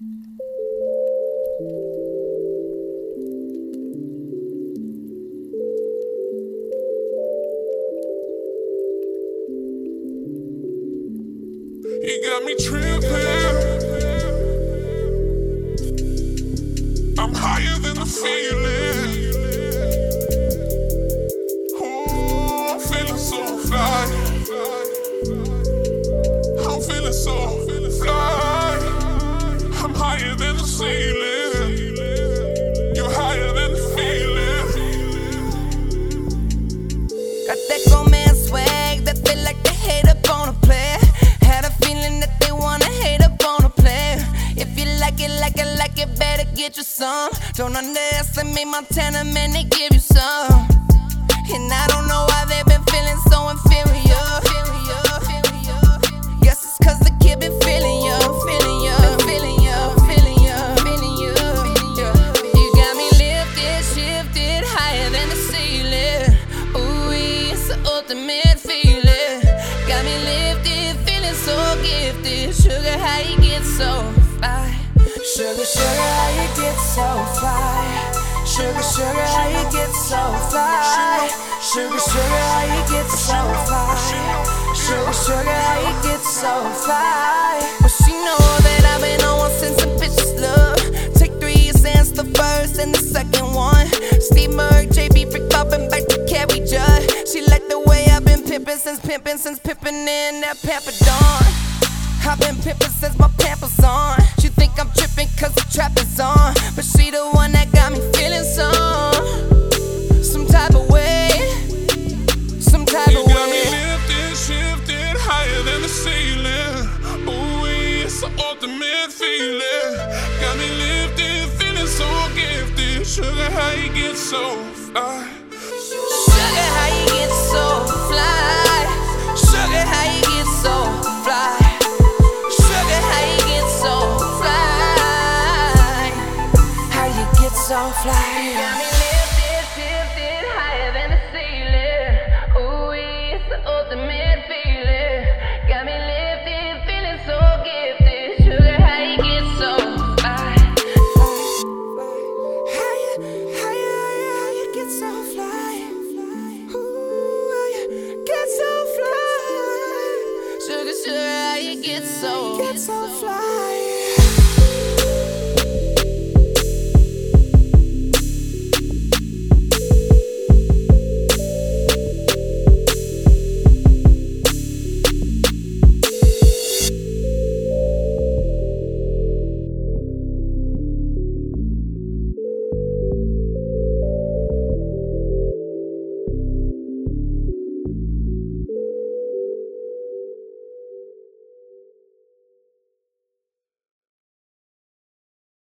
You got me tripping. I'm higher than the feeling. Ooh, I'm feeling so fly. I'm feeling so Got that swag that feel like they hate up on a player. Had a feeling that they wanna hate up on a player. If you like it, like it, like it, better get you some. Don't underestimate Montana, man, they give you some. And I don't know why they've been feeling so inferior. Ultimate feeling. Got me lifted, feeling so gifted. Sugar, how you get so fly? Sugar, sugar, how you get so fly? Sugar, sugar, how you get so fly? Sugar, sugar, how you get so fly? Sugar, sugar, how you get so fly? But she know that I've been on one since the bitches love. Take three cents, the first and the second one. Steve Merck, JB, way I've been pimping since pimping since pimping in that Pamper Dawn. I've been pimping since my pampers on. She think I'm tripping cause the trap is on. But she the one that got me feeling some. Some type of way. Some type You of got me lifted, shifted higher than the ceiling. Ooh, it's the ultimate feeling. Got me lifted, feeling so gifted. Sugar, how you get so fly? Sugar, how you get so Got me lifted, lifted higher than the ceiling. Ooh, it's the ultimate feeling. Got me lifted, feeling so gifted. Sugar, get so fly? How you get so fly? Ooh, how you get so fly? Sugar, sugar, how you get so fly?